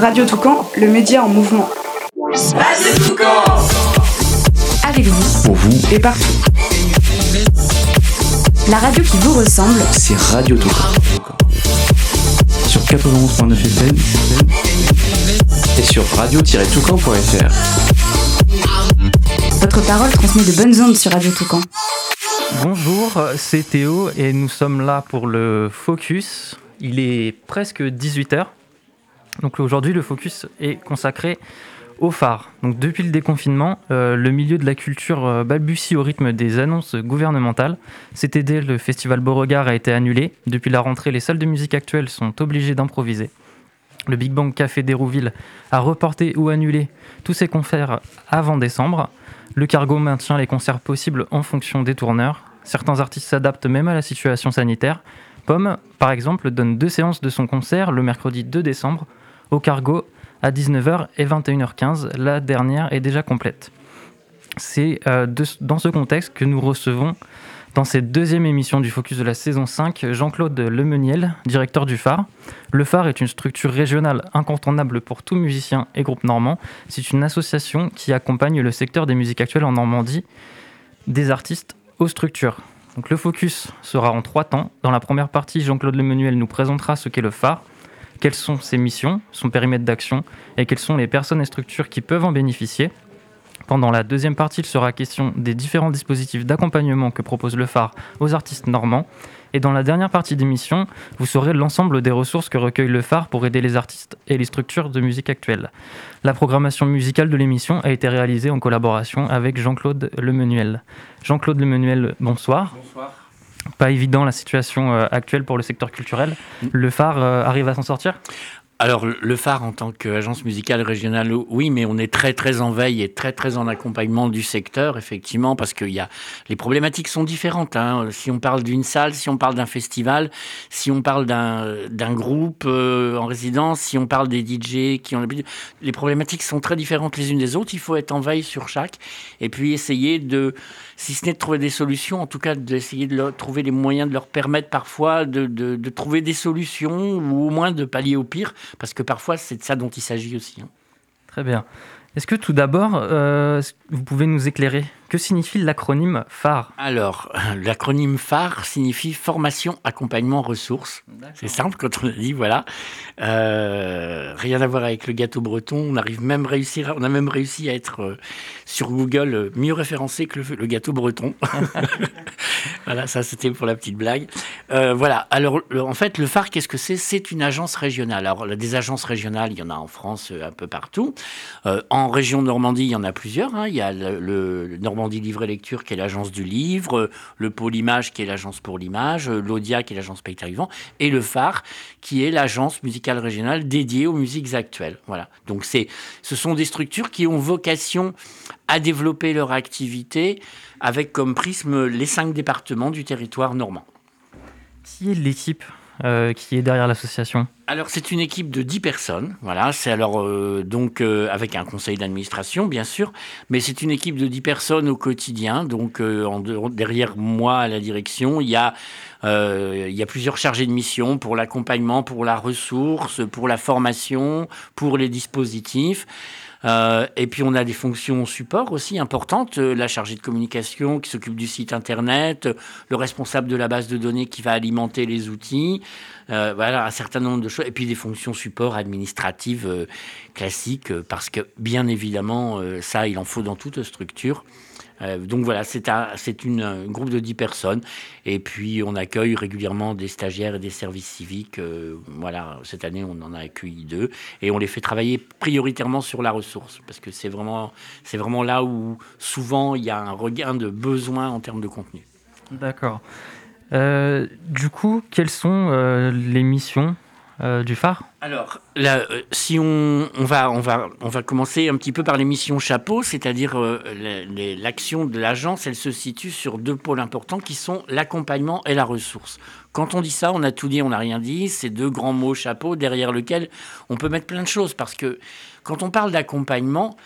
Radio Toucan, le média en mouvement. Radio Toucan Avec vous, Pour vous, et partout. La radio qui vous ressemble, c'est Radio Toucan. Sur 91.9 FM et sur radio-toucan.fr. votre parole transmet de bonnes ondes sur Radio Toucan. Bonjour, c'est Théo et nous sommes là pour le Focus. Il est presque 18h. Donc aujourd'hui, le Focus est consacré au phare. Donc depuis le déconfinement, euh, le milieu de la culture euh, balbutie au rythme des annonces gouvernementales. Cet été, le festival Beauregard a été annulé. Depuis la rentrée, les salles de musique actuelles sont obligées d'improviser. Le Big Bang Café d'Hérouville a reporté ou annulé tous ses concerts avant décembre. Le Cargo maintient les concerts possibles en fonction des tourneurs. Certains artistes s'adaptent même à la situation sanitaire. Pomme, par exemple, donne deux séances de son concert le mercredi 2 décembre au Cargo à 19h et 21h15. La dernière est déjà complète. C'est euh, dans ce contexte que nous recevons dans cette deuxième émission du Focus de la saison 5 Jean-Claude Lemeniel, directeur du Phare. Le Phare est une structure régionale incontournable pour tout musicien et groupe normand. C'est une association qui accompagne le secteur des musiques actuelles en Normandie, des artistes aux structures. Donc le focus sera en trois temps. Dans la première partie, Jean-Claude Lemenuel nous présentera ce qu'est le phare, quelles sont ses missions, son périmètre d'action et quelles sont les personnes et structures qui peuvent en bénéficier. Pendant la deuxième partie, il sera question des différents dispositifs d'accompagnement que propose le phare aux artistes normands. Et dans la dernière partie d'émission, vous saurez l'ensemble des ressources que recueille le phare pour aider les artistes et les structures de musique actuelle. La programmation musicale de l'émission a été réalisée en collaboration avec Jean-Claude Lemenuel. Jean-Claude Lemenuel, bonsoir. Bonsoir. Pas évident la situation euh, actuelle pour le secteur culturel. Le phare euh, arrive à s'en sortir? Alors, le phare en tant qu'agence musicale régionale, oui, mais on est très, très en veille et très, très en accompagnement du secteur, effectivement, parce que y a, les problématiques sont différentes. hein. Si on parle d'une salle, si on parle d'un festival, si on parle d'un groupe euh, en résidence, si on parle des DJ qui ont l'habitude, les problématiques sont très différentes les unes des autres. Il faut être en veille sur chaque et puis essayer de, si ce n'est de trouver des solutions, en tout cas d'essayer de trouver les moyens de leur permettre parfois de, de- de trouver des solutions ou au moins de pallier au pire, parce que parfois c'est de ça dont il s'agit aussi. hein. Très bien. Est-ce que tout d'abord, euh, vous pouvez nous éclairer? Que signifie l'acronyme phare? Alors, l'acronyme phare signifie formation, accompagnement, ressources. C'est simple quand on a dit, voilà. Euh, rien à voir avec le gâteau breton. On arrive même réussir, on a même réussi à être euh, sur Google mieux référencé que le, le gâteau breton. voilà, ça c'était pour la petite blague. Voilà. Alors, le- en fait, le phare, qu'est-ce que c'est? C'est une agence régionale. Alors, des agences régionales, il y en a en France un peu partout. Euh, en région Normandie, il y en a plusieurs. hein. Il y a le, Normandie Livre et Lecture, qui est l'agence du livre, le Pôle Image, qui est l'agence pour l'image, l'Audia, qui est l'agence spectacle vivant, et le phare, qui est l'agence musicale régionale dédiée aux musiques actuelles. Voilà. Donc, c'est, ce sont des structures qui ont vocation à développer leur activité avec comme prisme les cinq départements du territoire normand. Qui est l'équipe? Euh, qui est derrière l'association. Alors c'est une équipe de 10 personnes, voilà, c'est alors euh, donc euh, avec un conseil d'administration bien sûr, mais c'est une équipe de 10 personnes au quotidien, donc derrière moi à la direction, il y a il y a plusieurs chargés de mission pour l'accompagnement, pour la ressource, pour la formation, pour les dispositifs. Euh, et puis on a des fonctions support aussi importantes, euh, la chargée de communication qui s'occupe du site internet, le responsable de la base de données qui va alimenter les outils, euh, voilà un certain nombre de choses, et puis des fonctions support administratives classiques, parce que bien évidemment ça il en faut dans toute structure. Euh, donc voilà, c'est un, groupe de 10 personnes. Et puis on accueille régulièrement des stagiaires et des services civiques. euh, voilà, cette année on en a accueilli deux. Et on les fait travailler prioritairement sur la ressource. Parce que c'est vraiment, vraiment là où souvent il y a un regain de besoin en termes de contenu. D'accord. Euh, du coup, quelles sont les missions euh, du phare Alors, euh, si on, va, on, va, on va commencer un petit peu par les missions chapeau, c'est-à-dire euh, l'action de l'agence, elle se situe sur deux pôles importants qui sont l'accompagnement et la ressource. Quand on dit ça, on a tout dit, on n'a rien dit, c'est deux grands mots chapeau derrière lesquels on peut mettre plein de choses, parce que quand on parle d'accompagnement,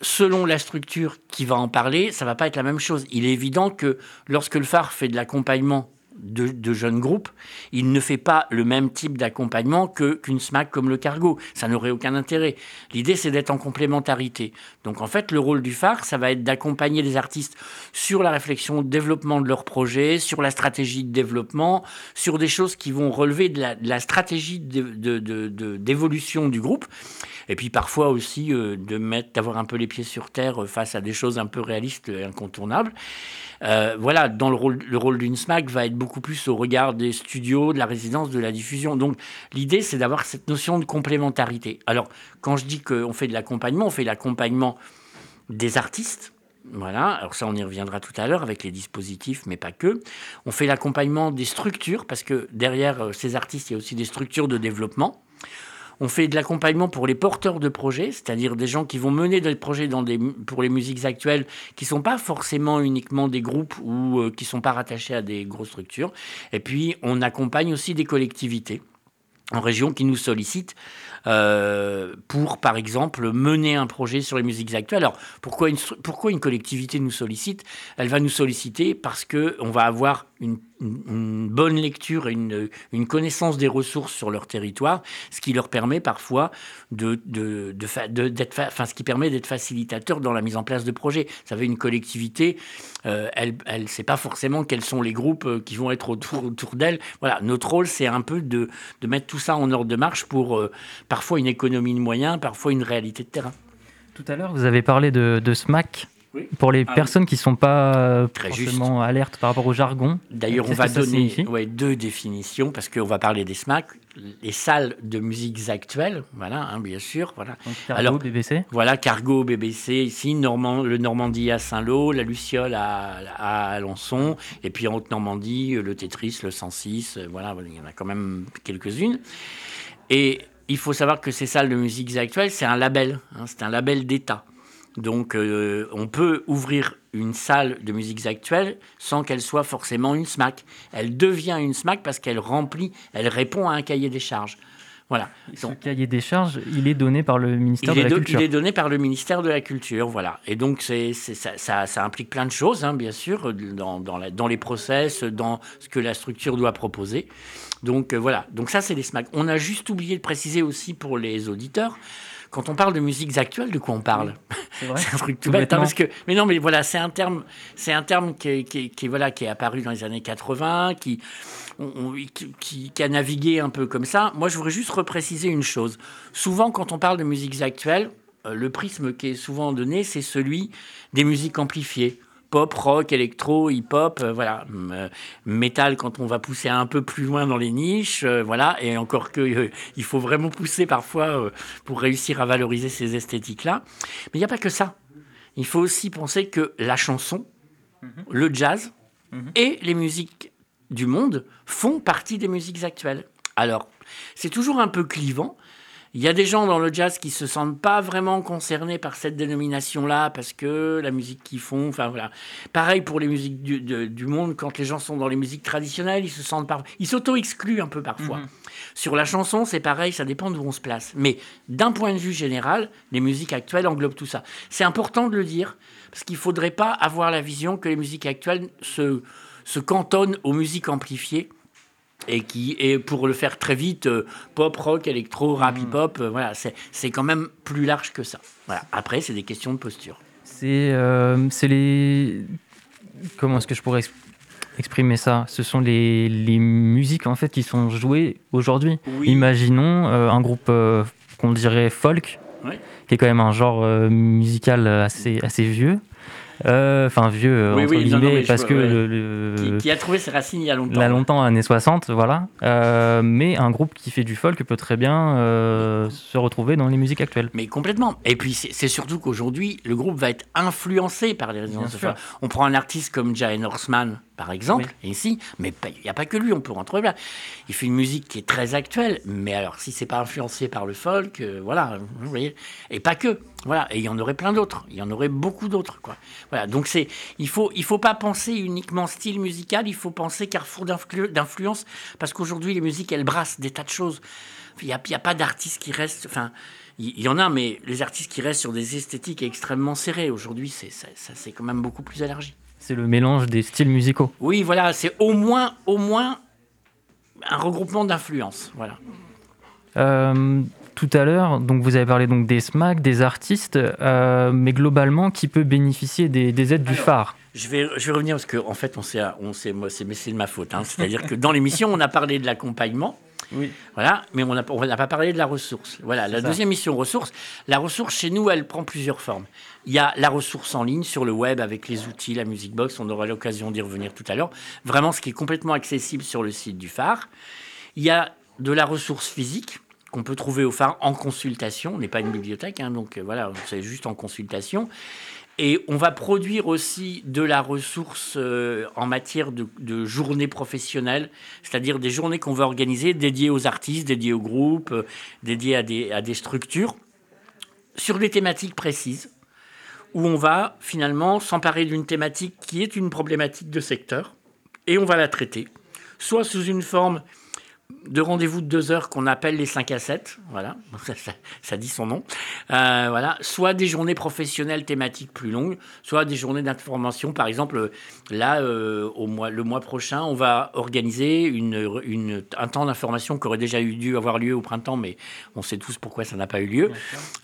selon la structure qui va en parler, ça va pas être la même chose. Il est évident que lorsque le phare fait de l'accompagnement de, jeunes groupes, il ne fait pas le même type d'accompagnement qu'une SMAC comme le Cargo. Ça n'aurait aucun intérêt. L'idée, c'est d'être en complémentarité. Donc en fait, le rôle du phare, ça va être d'accompagner les artistes sur la réflexion, le développement de leur projet, sur la stratégie de développement, sur des choses qui vont relever de la, stratégie d'évolution du groupe. Et puis parfois aussi euh, de mettre, d'avoir un peu les pieds sur terre face à des choses un peu réalistes et incontournables. Euh, voilà, dans le rôle, le rôle d'une SMAC va être beaucoup plus au regard des studios, de la résidence, de la diffusion. Donc l'idée, c'est d'avoir cette notion de complémentarité. Alors, quand je dis qu'on fait de l'accompagnement, on fait l'accompagnement des artistes. Voilà, alors ça on y reviendra tout à l'heure avec les dispositifs, mais pas que. On fait l'accompagnement des structures, parce que derrière euh, ces artistes, il y a aussi des structures de développement. On fait de l'accompagnement pour les porteurs de projets, c'est-à-dire des gens qui vont mener des projets pour les musiques actuelles qui ne sont pas forcément uniquement des groupes ou euh, qui ne sont pas rattachés à des grosses structures. Et puis, on accompagne aussi des collectivités en région qui nous sollicitent euh, pour, par exemple, mener un projet sur les musiques actuelles. Alors, pourquoi une, pourquoi une collectivité nous sollicite? Elle va nous solliciter parce qu'on va avoir une une, bonne lecture et une, une, connaissance des ressources sur leur territoire, ce qui leur permet parfois de, de, de, d'être, ce qui permet d'être facilitateur dans la mise en place de projets. Vous savez, une collectivité, euh, elle ne sait pas forcément quels sont les groupes euh, qui vont être autour, d'elle. Voilà, notre rôle, c'est un peu de, de mettre tout ça en ordre de marche pour euh, parfois une économie de moyens, parfois une réalité de terrain. Tout à l'heure, vous avez parlé de SMAC. Pour les ah personnes qui ne sont pas euh, Très forcément alertes par rapport au jargon. D'ailleurs, on va donner deux définitions parce qu'on va parler des SMAC, les salles de musiques actuelles, voilà, hein, bien sûr. Voilà. cargo, Alors, BBC Voilà, Cargo, BBC, ici, Normand, le Normandie à Saint-Lô, la Luciole à, à, Alençon, et puis en Haute-Normandie, le Tetris, le 106, euh, voilà, il y en a quand même quelques-unes. Et il faut savoir que ces salles de musiques actuelles, c'est un label, hein, c'est un label d'État. Donc euh, on peut ouvrir une salle de musiques actuelles sans qu'elle soit forcément une SMAC. Elle devient une SMAC parce qu'elle remplit, elle répond à un cahier des charges. Voilà. Ce cahier des charges, il est donné par le ministère de la Culture. Il est donné par le ministère de la Culture, voilà. Et donc c'est, ça, ça, implique plein de choses, hein, bien sûr, dans, dans, la, dans, les process, dans ce que la structure doit proposer. Donc euh, voilà. Donc ça, c'est les SMAC. On a juste oublié de préciser aussi pour les auditeurs quand on parle de musiques actuelles, de quoi on parle C'est un truc tout bête. Hein, parce que, mais non, mais voilà, c'est un terme, c'est un terme qui, qui, voilà, qui est apparu dans les années 80, qui, qui, qui, a navigué un peu comme ça. Moi, je voudrais juste repréciser une chose. Souvent, quand on parle de musiques actuelles, euh, le prisme qui est souvent donné, c'est celui des musiques amplifiées pop, rock, électro, hip-hop, euh, voilà, euh, métal quand on va pousser un peu plus loin dans les niches, euh, voilà, et encore que il faut vraiment pousser parfois pour réussir à valoriser ces esthétiques-là. Mais il n'y a pas que ça. Il faut aussi penser que la chanson, mhm. le jazz mhm. et les musiques du monde font partie des musiques actuelles. Alors, c'est toujours un peu clivant il y a des gens dans le jazz qui se sentent pas vraiment concernés par cette dénomination-là parce que la musique qu'ils font, enfin voilà. Pareil pour les musiques du, monde, quand les gens sont dans les musiques traditionnelles, ils se sentent pas, ils s'auto-excluent un peu parfois. Mhm. Sur la chanson, c'est pareil, ça dépend d'où on se place. Mais d'un point de vue général, les musiques actuelles englobent tout ça. C'est important de le dire parce qu'il faudrait pas avoir la vision que les musiques actuelles se, se cantonnent aux musiques amplifiées et qui est pour le faire très vite euh, pop rock électro rap hip hop euh, voilà c'est quand même plus large que ça. Voilà. Après c'est des questions de posture. C'est euh, c'est les comment est-ce que je pourrais exprimer ça? Ce sont les, les, musiques en fait qui sont jouées aujourd'hui. Imaginons un groupe qu'on dirait folk qui est quand même un genre musical assez assez vieux enfin vieux euh, entre guillemets, parce que le, qui, a trouvé ses racines il y a longtemps. Il y a longtemps, années 60, voilà. Euh, mais un groupe qui fait du folk peut très bien se retrouver dans les musiques actuelles. Mais complètement. Et puis c'est surtout qu'aujourd'hui, le groupe va être influencé par les résidences. On prend un artiste comme Jay Northman par exemple, ici, mais il n'y a pas que lui, on peut rentrer là. Il fait une musique qui est très actuelle, mais alors si c'est pas influencé par le folk, voilà, vous voyez, et pas que. Voilà, et il y en aurait plein d'autres. Il y en aurait beaucoup d'autres, quoi. Voilà, donc c'est, il faut, il faut pas penser uniquement style musical. Il faut penser carrefour d'influence, parce qu'aujourd'hui les musiques elles brassent des tas de choses. Il n'y a, a, pas d'artistes qui restent. Enfin, il y, en a, mais les artistes qui restent sur des esthétiques extrêmement serrées aujourd'hui, c'est, ça, c'est quand même beaucoup plus élargi. C'est le mélange des styles musicaux. Oui, voilà, c'est au moins, au moins un regroupement d'influences. Voilà. Euh, tout à l'heure, donc vous avez parlé donc des SMAC, des artistes, euh, mais globalement, qui peut bénéficier des, des aides du phare? je vais, je vais revenir parce qu'en en fait, on s'est, on c'est, mais c'est de ma faute. Hein. C'est-à-dire que dans l'émission, on a parlé de l'accompagnement. Oui. Voilà, mais on n'a pas parlé de la ressource. Voilà, la deuxième mission ressource. La ressource chez nous, elle prend plusieurs formes. Il y a la ressource en ligne sur le web avec les outils, la Music Box. On aura l'occasion d'y revenir tout à l'heure. Vraiment, ce qui est complètement accessible sur le site du phare. Il y a de la ressource physique qu'on peut trouver au phare en consultation. On n'est pas une bibliothèque, hein, donc euh, voilà, c'est juste en consultation. Et on va produire aussi de la ressource euh, en matière de, journées professionnelles, c'est-à-dire des journées qu'on va organiser dédiées aux artistes, dédiées aux groupes, euh, dédiées à des, à des structures, sur des thématiques précises, où on va finalement s'emparer d'une thématique qui est une problématique de secteur, et on va la traiter, soit sous une forme de rendez-vous de deux heures qu'on appelle les 5 à 7, voilà, ça, dit son nom, euh, voilà, soit des journées professionnelles thématiques plus longues, soit des journées d'information. Par exemple, là, euh, au mois, le mois prochain, on va organiser une, une un temps d'information qui aurait déjà eu dû avoir lieu au printemps, mais on sait tous pourquoi ça n'a pas eu lieu,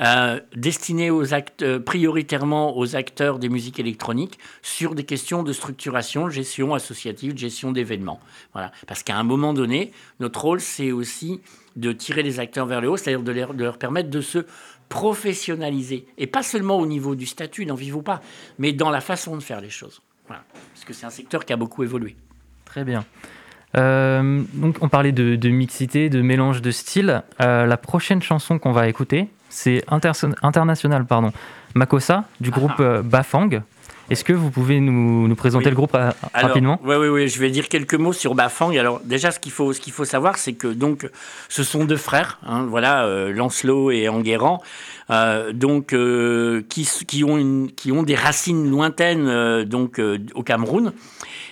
euh, destiné aux actes, prioritairement aux acteurs des musiques électroniques sur des questions de structuration, gestion associative, gestion d'événements. Voilà, parce qu'à un moment donné, notre rôle, c'est aussi de tirer les acteurs vers le haut, c'est-à-dire de, leur, permettre de se professionnaliser. Et pas seulement au niveau du statut, n'en vivons pas, mais dans la façon de faire les choses. Voilà. Parce que c'est un secteur qui a beaucoup évolué. Très bien. Euh, donc on parlait de, mixité, de mélange de styles. Euh, la prochaine chanson qu'on va écouter, c'est international, pardon, Makossa du groupe ah. euh, Bafang. Est-ce que vous pouvez nous, présenter le groupe euh, rapidement? Oui, oui, oui. Je vais dire quelques mots sur Bafang. Alors, déjà, ce qu'il faut, ce qu'il faut savoir, c'est que donc, ce sont deux frères, hein, voilà, euh, Lancelot et Enguerrand, euh, donc, qui, qui, ont une, qui ont des racines lointaines donc, au Cameroun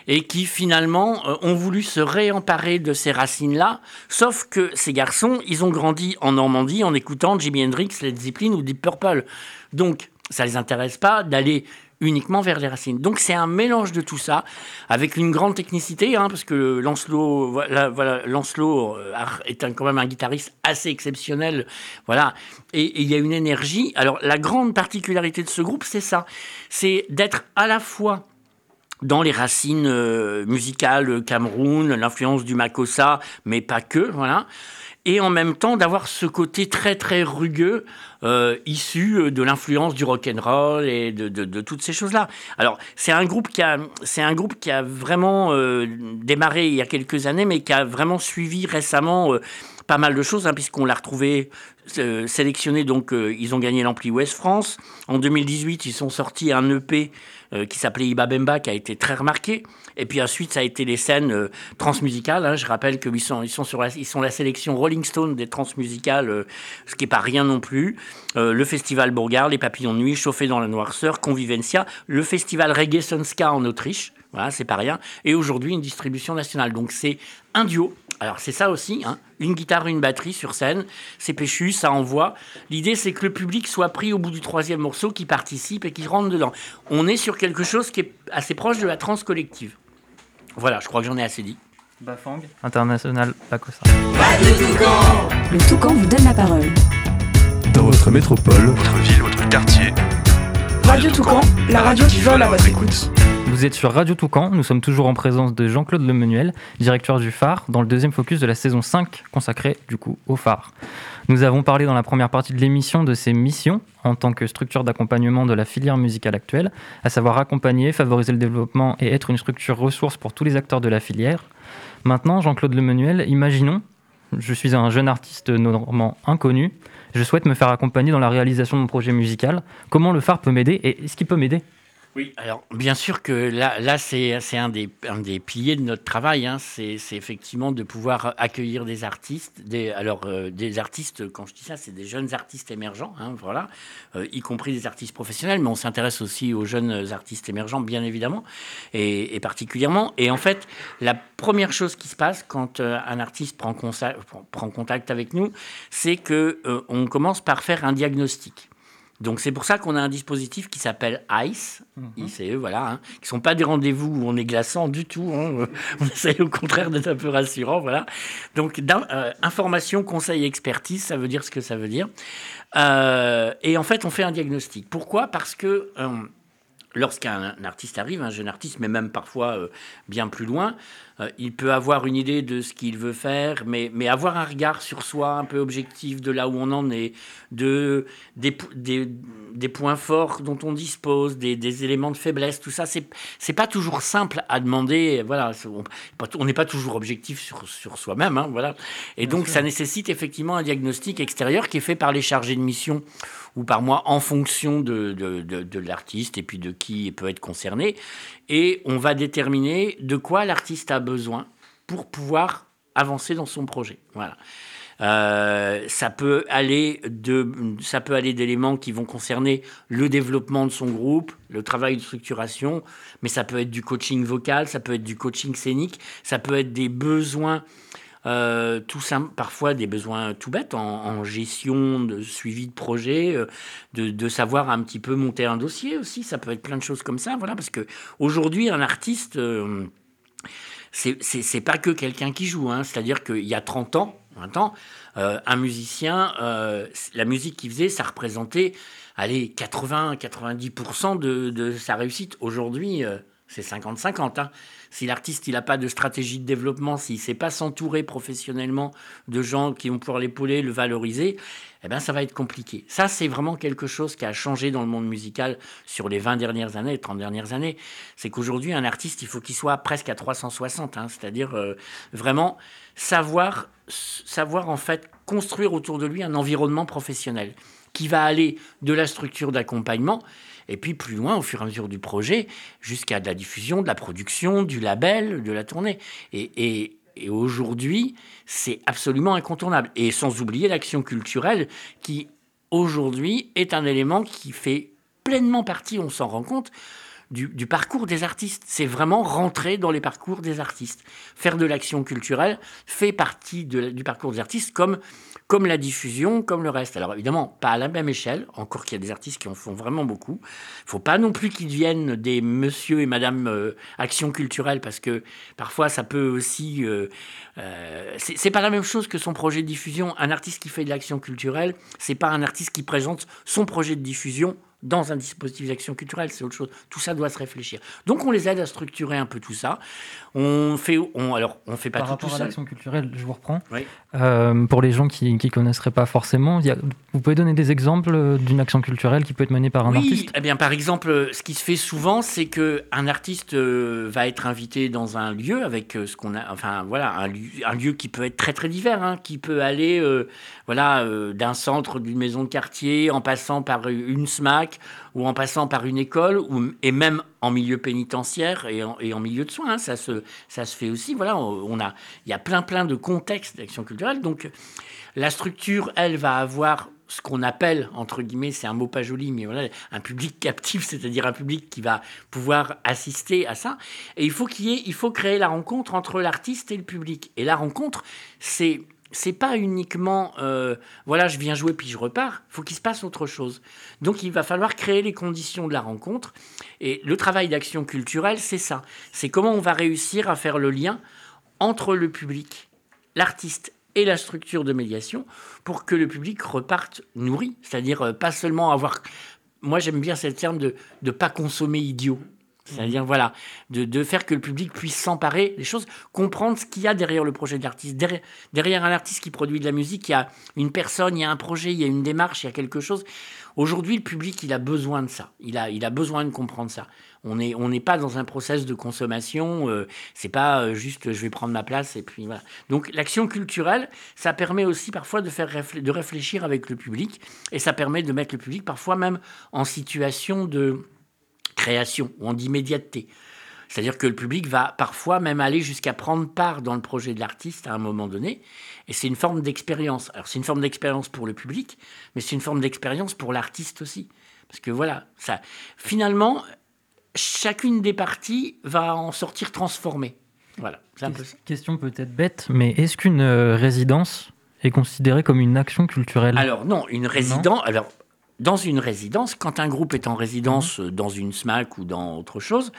et qui finalement ont voulu se réemparer de ces racines-là, sauf que ces garçons, ils ont grandi en Normandie en écoutant Jimi Hendrix, Led Zeppelin ou Deep Purple. Donc, ça ne les intéresse pas d'aller uniquement vers les racines. Donc c'est un mélange de tout ça, avec une grande technicité, hein, parce que Lancelot, voilà, Lancelot euh, est quand même un guitariste assez exceptionnel, voilà, et il y a une énergie. Alors la grande particularité de ce groupe, c'est ça, c'est d'être à la fois dans les racines euh, musicales Cameroun, l'influence du Makossa, mais pas que, voilà et en même temps d'avoir ce côté très très rugueux euh, issu euh, de l'influence du rock and roll et de, toutes ces choses-là. Alors c'est un groupe qui a un groupe qui a vraiment euh, démarré il y a quelques années, mais qui a vraiment suivi récemment pas mal de choses, hein, puisqu'on l'a retrouvé sélectionné. Donc ils ont gagné l'ampli West France en 2018. Ils sont sortis un EP euh, qui s'appelait Ibabemba, qui a été très remarqué. Et puis ensuite, ça a été les scènes euh, transmusicales. Hein. Je rappelle qu'ils sont, ils sont, sur la, sont la sélection Rolling Stone des transmusicales, euh, ce qui n'est pas rien non plus. le festival Bourgard, les Papillons de Nuit, Chauffé dans la Noirceur, Convivencia, le festival Reggae en Autriche. Voilà, c'est pas rien. Et aujourd'hui, une distribution nationale. Donc c'est un duo alors c'est ça aussi, hein. une guitare, une batterie sur scène, c'est péchu, ça envoie. L'idée c'est que le public soit pris au bout du troisième morceau, qui participe et qui rentre dedans. On est sur quelque chose qui est assez proche de la trance collective. Voilà, je crois que j'en ai assez dit. Bafang, international, Pacosa. Le Toucan vous donne la parole. Dans votre métropole, votre ville, votre quartier. Radio Toucan, la radio qui vole à votre écoute. Vous êtes sur Radio Toucan, nous sommes toujours en présence de Jean-Claude Lemenuel, directeur du phare, dans le deuxième focus de la saison 5 consacrée du coup au phare. Nous avons parlé dans la première partie de l'émission de ses missions en tant que structure d'accompagnement de la filière musicale actuelle, à savoir accompagner, favoriser le développement et être une structure ressource pour tous les acteurs de la filière. Maintenant, Jean-Claude Lemenuel, imaginons, je suis un jeune artiste normand inconnu, je souhaite me faire accompagner dans la réalisation de mon projet musical. Comment le phare peut m'aider et est-ce qu'il peut m'aider? Oui, alors bien sûr que là, là c'est un des, piliers de notre travail. Hein. C'est effectivement de pouvoir accueillir des artistes. Alors, euh, des artistes, quand je dis ça, c'est des jeunes artistes émergents, hein, voilà, euh, y compris des artistes professionnels, mais on s'intéresse aussi aux jeunes artistes émergents, bien évidemment, et, particulièrement. Et en fait, la première chose qui se passe quand euh, un artiste prend, contact avec nous, c'est que on commence par faire un diagnostic. Donc c'est pour ça qu'on a un dispositif qui s'appelle ICE, Mhm. ICE, voilà, hein, qui sont pas des rendez-vous où on est glaçant du tout. hein. On essaye au contraire d'être un peu rassurant, voilà. Donc euh, information, conseil, expertise, ça veut dire ce que ça veut dire. Euh, et en fait, on fait un diagnostic. Pourquoi? Parce que euh, lorsqu'un un artiste arrive, un jeune artiste, mais même parfois bien plus loin, euh, il peut avoir une idée de ce qu'il veut faire, mais, mais avoir un regard sur soi un peu objectif de là où on en est, de, des, po- des, des points forts dont on dispose, des, des éléments de faiblesse, tout ça, c'est c'est pas toujours simple à demander. Voilà, on n'est pas toujours objectif sur, sur soi-même, hein, voilà. Et donc, ça nécessite effectivement un diagnostic extérieur qui est fait par les chargés de mission ou par moi en fonction de, de, de- de l'artiste et puis de qui peut être concerné. Et on va déterminer de quoi l'artiste a besoin pour pouvoir avancer dans son projet. Voilà. Euh, ça peut aller de, ça peut aller d'éléments qui vont concerner le développement de son groupe, le travail de structuration, mais ça peut être du coaching vocal, ça peut être du coaching scénique, ça peut être des besoins euh, tout simple, parfois des besoins tout bêtes en, gestion, de suivi de projet, euh, de, de savoir un petit peu monter un dossier aussi. Ça peut être plein de choses comme ça, voilà, parce que aujourd'hui, un artiste, euh, c'est pas que quelqu'un qui joue. hein. C'est-à-dire qu'il y a 30 ans, 20 ans, euh, un musicien, euh, la musique qu'il faisait, ça représentait, allez, 80-90% de, de sa réussite. Aujourd'hui, euh, c'est 50-50. hein. Si l'artiste n'a pas de stratégie de développement, s'il ne sait pas s'entourer professionnellement de gens qui vont pouvoir l'épauler, le valoriser, eh ben, ça va être compliqué. Ça, c'est vraiment quelque chose qui a changé dans le monde musical sur les 20 dernières années, les 30 dernières années. C'est qu'aujourd'hui, un artiste, il faut qu'il soit presque à 360, hein, c'est-à-dire euh, vraiment savoir, savoir en fait construire autour de lui un environnement professionnel qui va aller de la structure d'accompagnement et puis plus loin, au fur et à mesure du projet, jusqu'à de la diffusion, de la production, du label, de la tournée. Et, aujourd'hui, c'est absolument incontournable. Et sans oublier l'action culturelle qui, aujourd'hui, est un élément qui fait pleinement partie, on s'en rend compte, du, parcours des artistes. C'est vraiment rentrer dans les parcours des artistes. Faire de l'action culturelle fait partie du parcours des artistes comme, comme la diffusion, comme le reste. Alors évidemment, pas à la même échelle, encore qu'il y a des artistes qui en font vraiment beaucoup. Il faut pas non plus qu'ils deviennent des monsieur et madame euh, action culturelle, parce que parfois ça peut aussi... euh, euh, c'est pas la même chose que son projet de diffusion. Un artiste qui fait de l'action culturelle, c'est pas un artiste qui présente son projet de diffusion dans un dispositif d'action culturelle, c'est autre chose. Tout ça doit se réfléchir. Donc on les aide à structurer un peu tout ça. On fait, on, alors on fait pas Par tout, rapport tout à l'action culturelle, je vous reprends. Oui. Euh, pour les gens qui ne connaisseraient pas forcément, il y a- vous pouvez donner des exemples euh, d'une action culturelle qui peut être menée par un oui, artiste? eh bien, par exemple, euh, ce qui se fait souvent, c'est que un artiste va être invité dans un lieu avec ce qu'on a, enfin voilà, un lieu, un lieu qui peut être très très divers, hein, qui peut aller, euh, voilà, euh, d'un centre d'une maison de quartier, en passant par une SMAC ou en passant par une école, ou, et même en milieu pénitentiaire et en, milieu de soins, hein, ça se, ça se fait aussi. Voilà, on a, il y a plein plein de contextes d'action culturelle, donc la structure, elle, va avoir ce qu'on appelle, entre guillemets, c'est un mot pas joli, mais voilà, un public captif, c'est-à-dire un public qui va pouvoir assister à ça. Et il faut qu'il y ait, il faut créer la rencontre entre l'artiste et le public. Et la rencontre, c'est c'est pas uniquement euh, voilà je viens jouer puis je repars. Faut qu'il se passe autre chose. Donc il va falloir créer les conditions de la rencontre. Et le travail d'action culturelle c'est ça. C'est comment on va réussir à faire le lien entre le public l'artiste et la structure de médiation pour que le public reparte nourri, c'est-à-dire euh, pas seulement avoir... Moi j'aime bien ce terme de ne pas consommer idiot. C'est-à-dire, voilà, de, faire que le public puisse s'emparer des choses, comprendre ce qu'il y a derrière le projet de l'artiste. Derrière, un artiste qui produit de la musique, il y a une personne, il y a un projet, il y a une démarche, il y a quelque chose. Aujourd'hui, le public, il a besoin de ça. Il a, il a besoin de comprendre ça. On n'est on pas dans un process de consommation. Euh, c'est pas euh, juste je vais prendre ma place et puis. Donc l'action culturelle, ça permet aussi parfois de faire de réfléchir avec le public et ça permet de mettre le public parfois même en situation de création ou en d'immédiateté. C'est-à-dire que le public va parfois même aller jusqu'à prendre part dans le projet de l'artiste à un moment donné. Et c'est une forme d'expérience. Alors c'est une forme d'expérience pour le public, mais c'est une forme d'expérience pour l'artiste aussi. Parce que voilà, ça, finalement, chacune des parties va en sortir transformée. Voilà, un peu. Question peut-être bête, mais est-ce qu'une euh, résidence est considérée comme une action culturelle? Alors non, une résidence. Alors dans une résidence, quand un groupe est en résidence euh, dans une SMAC ou dans autre chose,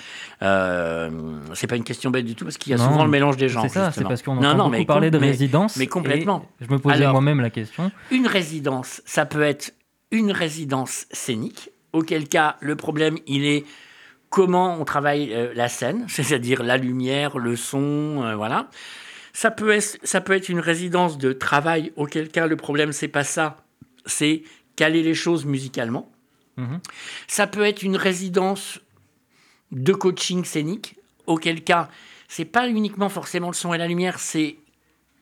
euh, c'est pas une question bête du tout parce qu'il y a Non, souvent le mélange des gens. C'est ça, c'est parce qu'on entend non, beaucoup mais parler de mais- résidence. mais complètement. et Je me posais moi-même la question. Une résidence, ça peut être une résidence scénique, auquel cas le problème il est comment on travaille euh, la scène, c'est-à-dire la lumière, le son, euh, voilà. Ça peut, être, ça peut être une résidence de travail, auquel cas le problème c'est pas ça, c'est caler les choses musicalement. Mhm. Ça peut être une résidence de coaching scénique, auquel cas c'est pas uniquement forcément le son et la lumière, c'est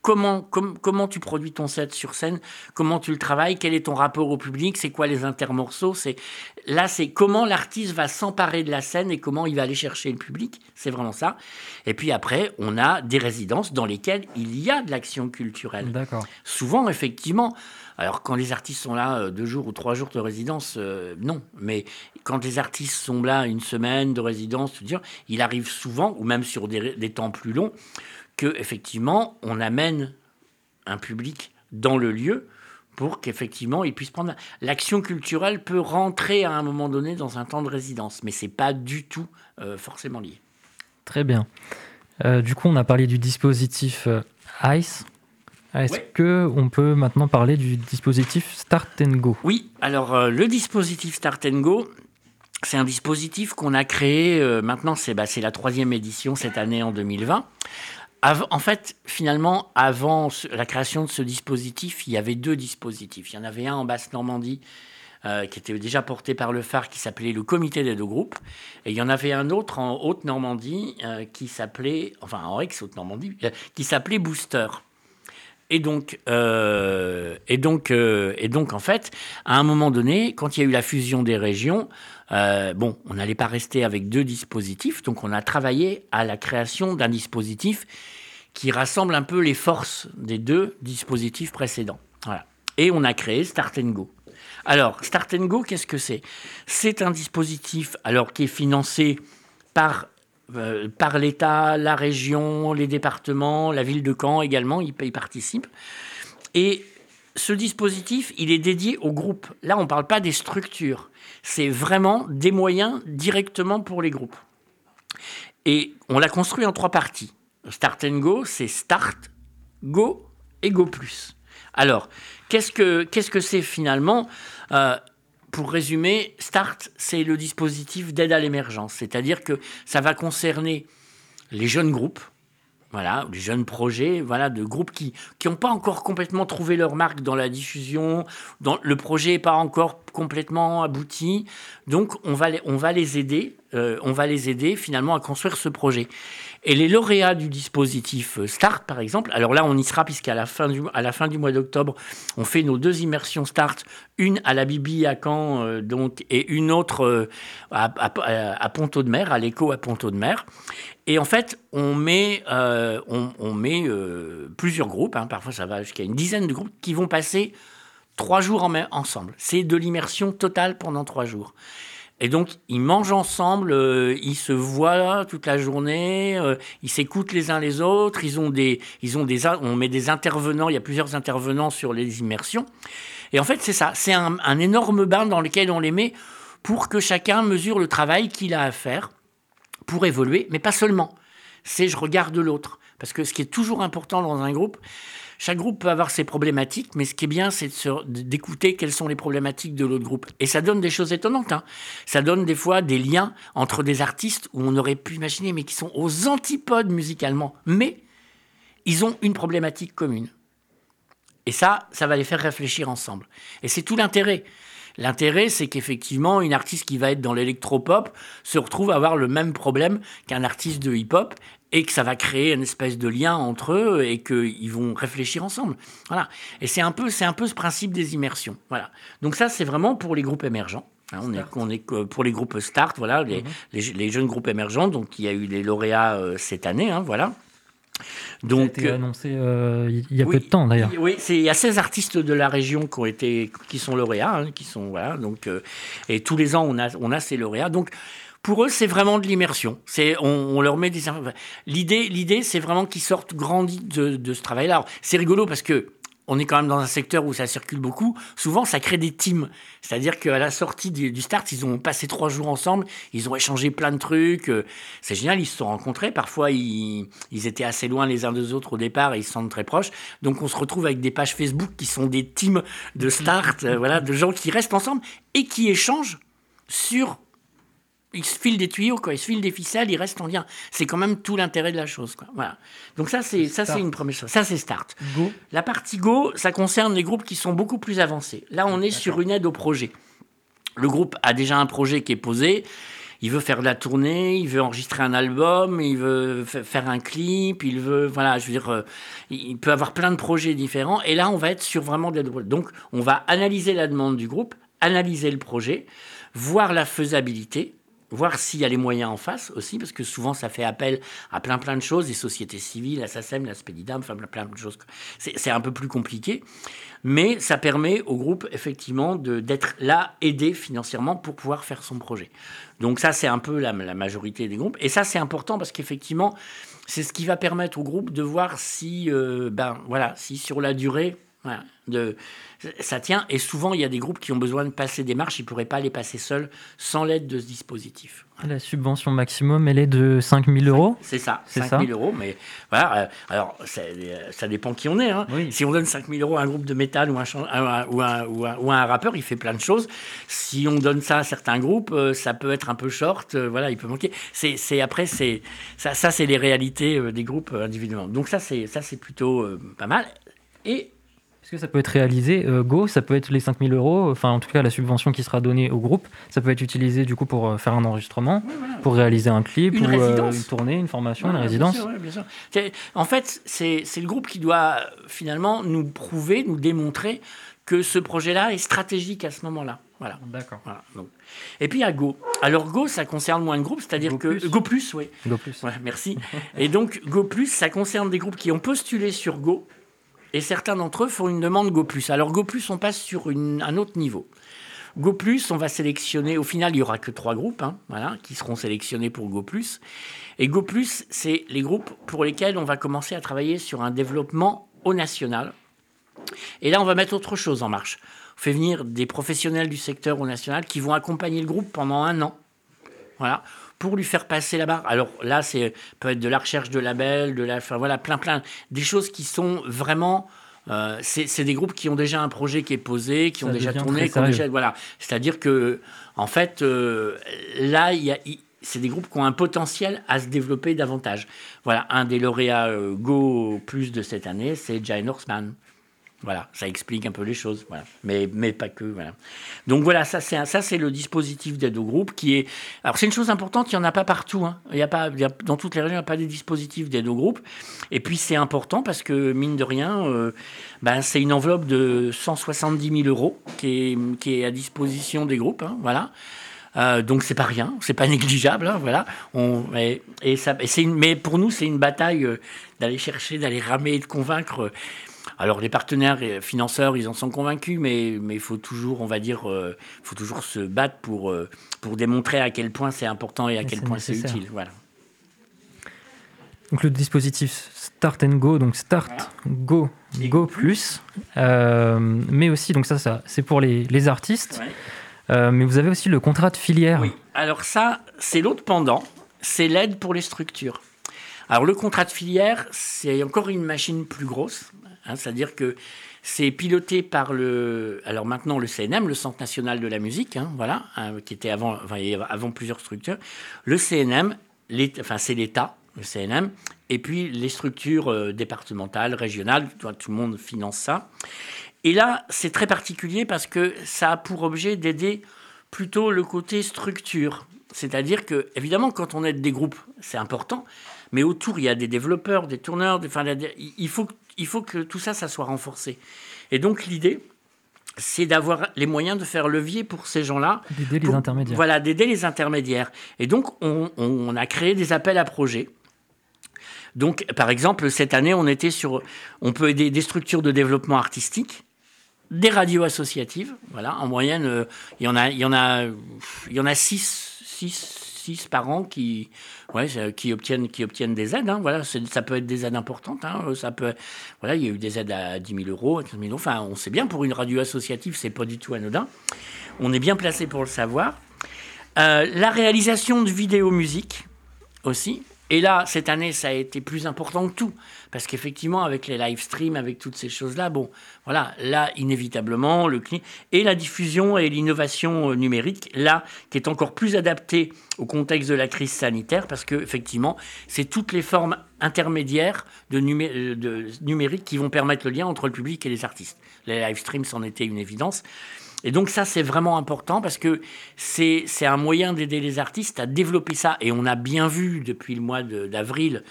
comment, com- comment tu produis ton set sur scène, comment tu le travailles, quel est ton rapport au public, c'est quoi les intermorceaux, c'est là c'est comment l'artiste va s'emparer de la scène et comment il va aller chercher le public, c'est vraiment ça. Et puis après, on a des résidences dans lesquelles il y a de l'action culturelle. D'accord. Souvent, effectivement, alors quand les artistes sont là euh, deux jours ou trois jours de résidence, euh, non. Mais quand les artistes sont là une semaine de résidence, il arrive souvent, ou même sur des, temps plus longs, que effectivement, on amène un public dans le lieu pour qu'effectivement il puisse prendre. L'action culturelle peut rentrer à un moment donné dans un temps de résidence, mais c'est pas du tout euh, forcément lié. Très bien. Du coup, on a parlé du dispositif ICE. Est-ce Ouais. que on peut maintenant parler du dispositif Start and Go? Oui, alors euh, le dispositif Start and Go, c'est un dispositif qu'on a créé, euh, maintenant c'est bah, la troisième édition cette année en 2020. Av- en fait, finalement, avant la création de ce dispositif, il y avait deux dispositifs. Il y en avait un en Basse-Normandie euh, qui était déjà porté par le phare qui s'appelait le comité des deux groupes. Et il y en avait un autre en Haute-Normandie euh, qui s'appelait, enfin en ex-Haute-Normandie, euh, qui s'appelait Booster. Et donc, euh, euh, et donc, en fait, à un moment donné, quand il y a eu la fusion des régions, euh, bon, on n'allait pas rester avec deux dispositifs, donc on a travaillé à la création d'un dispositif qui rassemble un peu les forces des deux dispositifs précédents. Voilà. Et on a créé Start Go. Alors, Start Go, qu'est-ce que c'est? C'est un dispositif alors qui est financé par euh, par l'État, la région, les départements, la ville de Caen également, ils participent. Et ce dispositif, il est dédié au groupe. Là, on ne parle pas des structures. C'est vraiment des moyens directement pour les groupes. Et on l'a construit en trois parties. Start and Go, c'est Start, Go et Go Plus. Alors, qu'est-ce que qu'est-ce que c'est finalement? Euh, Pour résumer, Start, c'est le dispositif d'aide à l'émergence. C'est-à-dire que ça va concerner les jeunes groupes, voilà, les jeunes projets, voilà, de groupes qui qui n'ont pas encore complètement trouvé leur marque dans la diffusion, dans, le projet n'est pas encore complètement abouti, donc on va on va les aider, euh, on va les aider finalement à construire ce projet. Et les lauréats du dispositif euh, Start, par exemple, alors là on y sera puisqu'à la fin du à la fin du mois d'octobre, on fait nos deux immersions Start, une à la Bibi à Caen, euh, donc et une autre euh, à, à, à Ponto de Mer, à l'écho à Ponto de Mer. Et en fait, on met, on, met plusieurs groupes, hein, parfois ça va jusqu'à une dizaine de groupes, qui vont passer trois jours ensemble. C'est de l'immersion totale pendant trois jours. Et donc, ils mangent ensemble, euh, ils se voient toute la journée, euh, ils s'écoutent les uns les autres, ils ont des, ils ont des, on met des intervenants, il y a plusieurs intervenants sur les immersions. Et en fait, c'est ça, c'est un énorme bain dans lequel on les met pour que chacun mesure le travail qu'il a à faire pour évoluer, mais pas seulement. C'est je regarde l'autre. Parce que ce qui est toujours important dans un groupe, chaque groupe peut avoir ses problématiques, mais ce qui est bien, c'est d'écouter quelles sont les problématiques de l'autre groupe. Et ça donne des choses étonnantes. hein. Ça donne des fois des liens entre des artistes où on aurait pu imaginer, mais qui sont aux antipodes musicalement. Mais ils ont une problématique commune. Et ça, ça va les faire réfléchir ensemble. Et c'est tout l'intérêt. L'intérêt, c'est qu'effectivement, une artiste qui va être dans l'électropop se retrouve à avoir le même problème qu'un artiste de hip-hop et que ça va créer une espèce de lien entre eux et qu'ils vont réfléchir ensemble. Voilà. Et c'est un peu, c'est un peu ce principe des immersions. Voilà. Donc ça, c'est vraiment pour les groupes émergents. Hein, on, est, on est pour les groupes Start, voilà, les, les, les jeunes groupes émergents. Donc il y a eu les lauréats euh, cette année, hein, voilà. Donc, ça a été euh, annoncé euh, il y a oui, peu de temps d'ailleurs. Oui, il y a 16 artistes de la région qui ont été, qui sont lauréats, hein, qui sont voilà. Donc, euh, et tous les ans on a, on a ces lauréats. Donc, pour eux, c'est vraiment de l'immersion. On, leur met des. L'idée, l'idée, c'est vraiment qu'ils sortent grandis de, ce travail-là. C'est rigolo parce que on est quand même dans un secteur où ça circule beaucoup, souvent ça crée des teams. C'est-à-dire qu'à la sortie du, start, ils ont passé trois jours ensemble, ils ont échangé plein de trucs. C'est génial, ils se sont rencontrés. Parfois, ils, ils étaient assez loin les uns des autres au départ et ils se sentent très proches. Donc, on se retrouve avec des pages Facebook qui sont des teams de start, euh, voilà, de gens qui restent ensemble et qui échangent sur ils se filent des tuyaux, quoi. Ils se filent des ficelles, ils restent en lien. C'est quand même tout l'intérêt de la chose, quoi. Voilà. Donc ça, c'est ça, c'est une première chose. Ça, c'est start. Go. La partie Go, ça concerne les groupes qui sont beaucoup plus avancés. Là, on est sur une aide au projet. Le groupe a déjà un projet qui est posé. Il veut faire de la tournée, il veut enregistrer un album, il veut fa- faire un clip, il veut, voilà, je veux dire, euh, il peut avoir plein de projets différents. Et là, on va être sur vraiment de l'aide. Donc, on va analyser la demande du groupe, analyser le projet, voir la faisabilité, voir s'il y a les moyens en face aussi, parce que souvent ça fait appel à plein plein de choses, les sociétés civiles, la SACEM, la Spedidam, enfin plein, plein de choses. C'est un peu plus compliqué, mais ça permet au groupe effectivement d'être là, aidé financièrement pour pouvoir faire son projet. Donc ça c'est un peu la, la majorité des groupes, et ça c'est important parce qu'effectivement c'est ce qui va permettre au groupe de voir si, euh, ben voilà, si sur la durée, voilà, de, ça tient. Et souvent, il y a des groupes qui ont besoin de passer des marches, ils ne pourraient pas les passer seuls sans l'aide de ce dispositif. La subvention maximum, elle est de 5000 euros? C'est ça, C'est 5 ça? 000 euros. Mais voilà, euh, alors ça, euh, ça dépend qui on est. hein. Oui. Si on donne 5 000 euros à un groupe de métal ou un, chan- un- ou, un, ou, un, ou un rappeur, il fait plein de choses. Si on donne ça à certains groupes, euh, ça peut être un peu short. voilà, il peut manquer. C'est, après, ça, ça c'est les réalités des groupes individuellement. Donc ça, c'est ça, c'est plutôt pas mal. Et Est-ce que ça peut être réalisé euh, Go, ça peut être les 5000 euros, enfin en tout cas la subvention qui sera donnée au groupe, ça peut être utilisé du coup pour euh, faire un enregistrement, pour réaliser un clip, Une ou euh, une tournée, une formation, Voilà, une bien résidence. sûr, ouais, bien sûr. En fait, c'est le groupe qui doit finalement nous prouver, nous démontrer que ce projet-là est stratégique à ce moment-là. Voilà. D'accord. Voilà. Et puis à Go. Alors Go, ça concerne moins de groupes, c'est-à-dire Go que Plus. Go Plus, oui. Go plus. Ouais, merci. Et donc Go Plus, ça concerne des groupes qui ont postulé sur Go, et certains d'entre eux font une demande Go. Alors Go on passe sur un autre niveau. Go on va sélectionner. Au final, il y aura que trois groupes, hein, voilà, qui seront sélectionnés pour Go. Et Go c'est les groupes pour lesquels on va commencer à travailler sur un développement au national. Et là, on va mettre autre chose en marche. On fait venir des professionnels du secteur au national qui vont accompagner le groupe pendant un an. Voilà, pour lui faire passer la barre. Alors là, c'est peut être de la recherche de labels, de la, enfin, voilà, plein, plein, des choses qui sont vraiment. euh, c'est des groupes qui ont déjà un projet qui est posé, qui Ça ont déjà tourné, qui ont déjà, voilà. C'est-à-dire que, en fait, euh, là, il y a, c'est des groupes qui ont un potentiel à se développer davantage. Voilà, un des lauréats euh, Go plus de cette année, c'est Jay Northman. Voilà, ça explique un peu les choses, voilà. mais, mais pas que. Voilà. Donc voilà, ça c'est ça c'est le dispositif d'aide au groupe qui est. Alors c'est une chose importante, il n'y en a pas partout. hein. Il y a pas, dans toutes les régions, il n'y a pas des dispositifs d'aide au groupe. Et puis c'est important parce que mine de rien, euh, ben, c'est une enveloppe de 170 000 euros qui est, qui est à disposition des groupes. hein, voilà. Euh, donc c'est pas rien, c'est pas négligeable, hein, voilà. On, et, ça, et une- mais pour nous c'est une bataille euh, d'aller chercher, d'aller ramer et de convaincre. Alors les partenaires et financeurs, ils en sont convaincus, mais mais il faut toujours, on va dire, euh, faut toujours se battre pour euh, pour démontrer à quel point c'est important et à Et quel point c'est utile. Voilà. Donc le dispositif Start and Go, donc Start, Go, Go plus, euh, mais aussi, donc ça, ça c'est pour les, les artistes, Ouais. Euh, mais vous avez aussi le contrat de filière. Oui. Alors ça, c'est l'autre pendant, c'est l'aide pour les structures. Alors le contrat de filière, c'est encore une machine plus grosse, hein, c'est-à-dire que c'est piloté par le, alors maintenant le CNM, le Centre national de la musique, hein, voilà, hein, qui était avant, enfin, avant plusieurs structures. Le CNM, enfin c'est l'État, le CNM, et puis les structures euh, départementales, régionales, tout tout le monde finance ça. Et là, c'est très particulier parce que ça a pour objet d'aider plutôt le côté structure. C'est-à-dire que, évidemment, quand on aide des groupes, c'est important, mais autour, il y a des développeurs, des tourneurs, des, enfin, il, faut, que- il faut que tout ça, ça soit renforcé. Et donc, l'idée, c'est d'avoir les moyens de faire levier pour ces gens-là. D'aider les intermédiaires. Voilà, d'aider les intermédiaires. Et donc, on, on a créé des appels à projets. Donc, par exemple, cette année, on était sur, on peut aider des structures de développement artistique, des radios associatives. Voilà, en moyenne, euh, il y en a, il y en a, il y en a six, six, 6 par an qui, ouais, qui, obtiennent, qui obtiennent des aides. Hein, voilà, ça peut être des aides importantes. Hein, ça peut, voilà, il y a eu des aides à 10 000 euros, 15 000 euros. Enfin, on sait bien, pour une radio associative, c'est pas du tout anodin. On est bien placé pour le savoir. Euh, la réalisation de vidéos musique aussi. Et là, cette année, ça a été plus important que tout. Parce qu'effectivement, avec les live streams, avec toutes ces choses-là, bon, voilà, là, inévitablement, le et la diffusion et l'innovation euh, numérique, là, qui est encore plus adaptée au contexte de la crise sanitaire, parce que effectivement, c'est toutes les formes intermédiaires de, euh, de numérique qui vont permettre le lien entre le public et les artistes. Les live streams, c'en était une évidence. Et donc ça, c'est vraiment important parce que c'est un moyen d'aider les artistes à développer ça. Et on a bien vu depuis le mois d'avril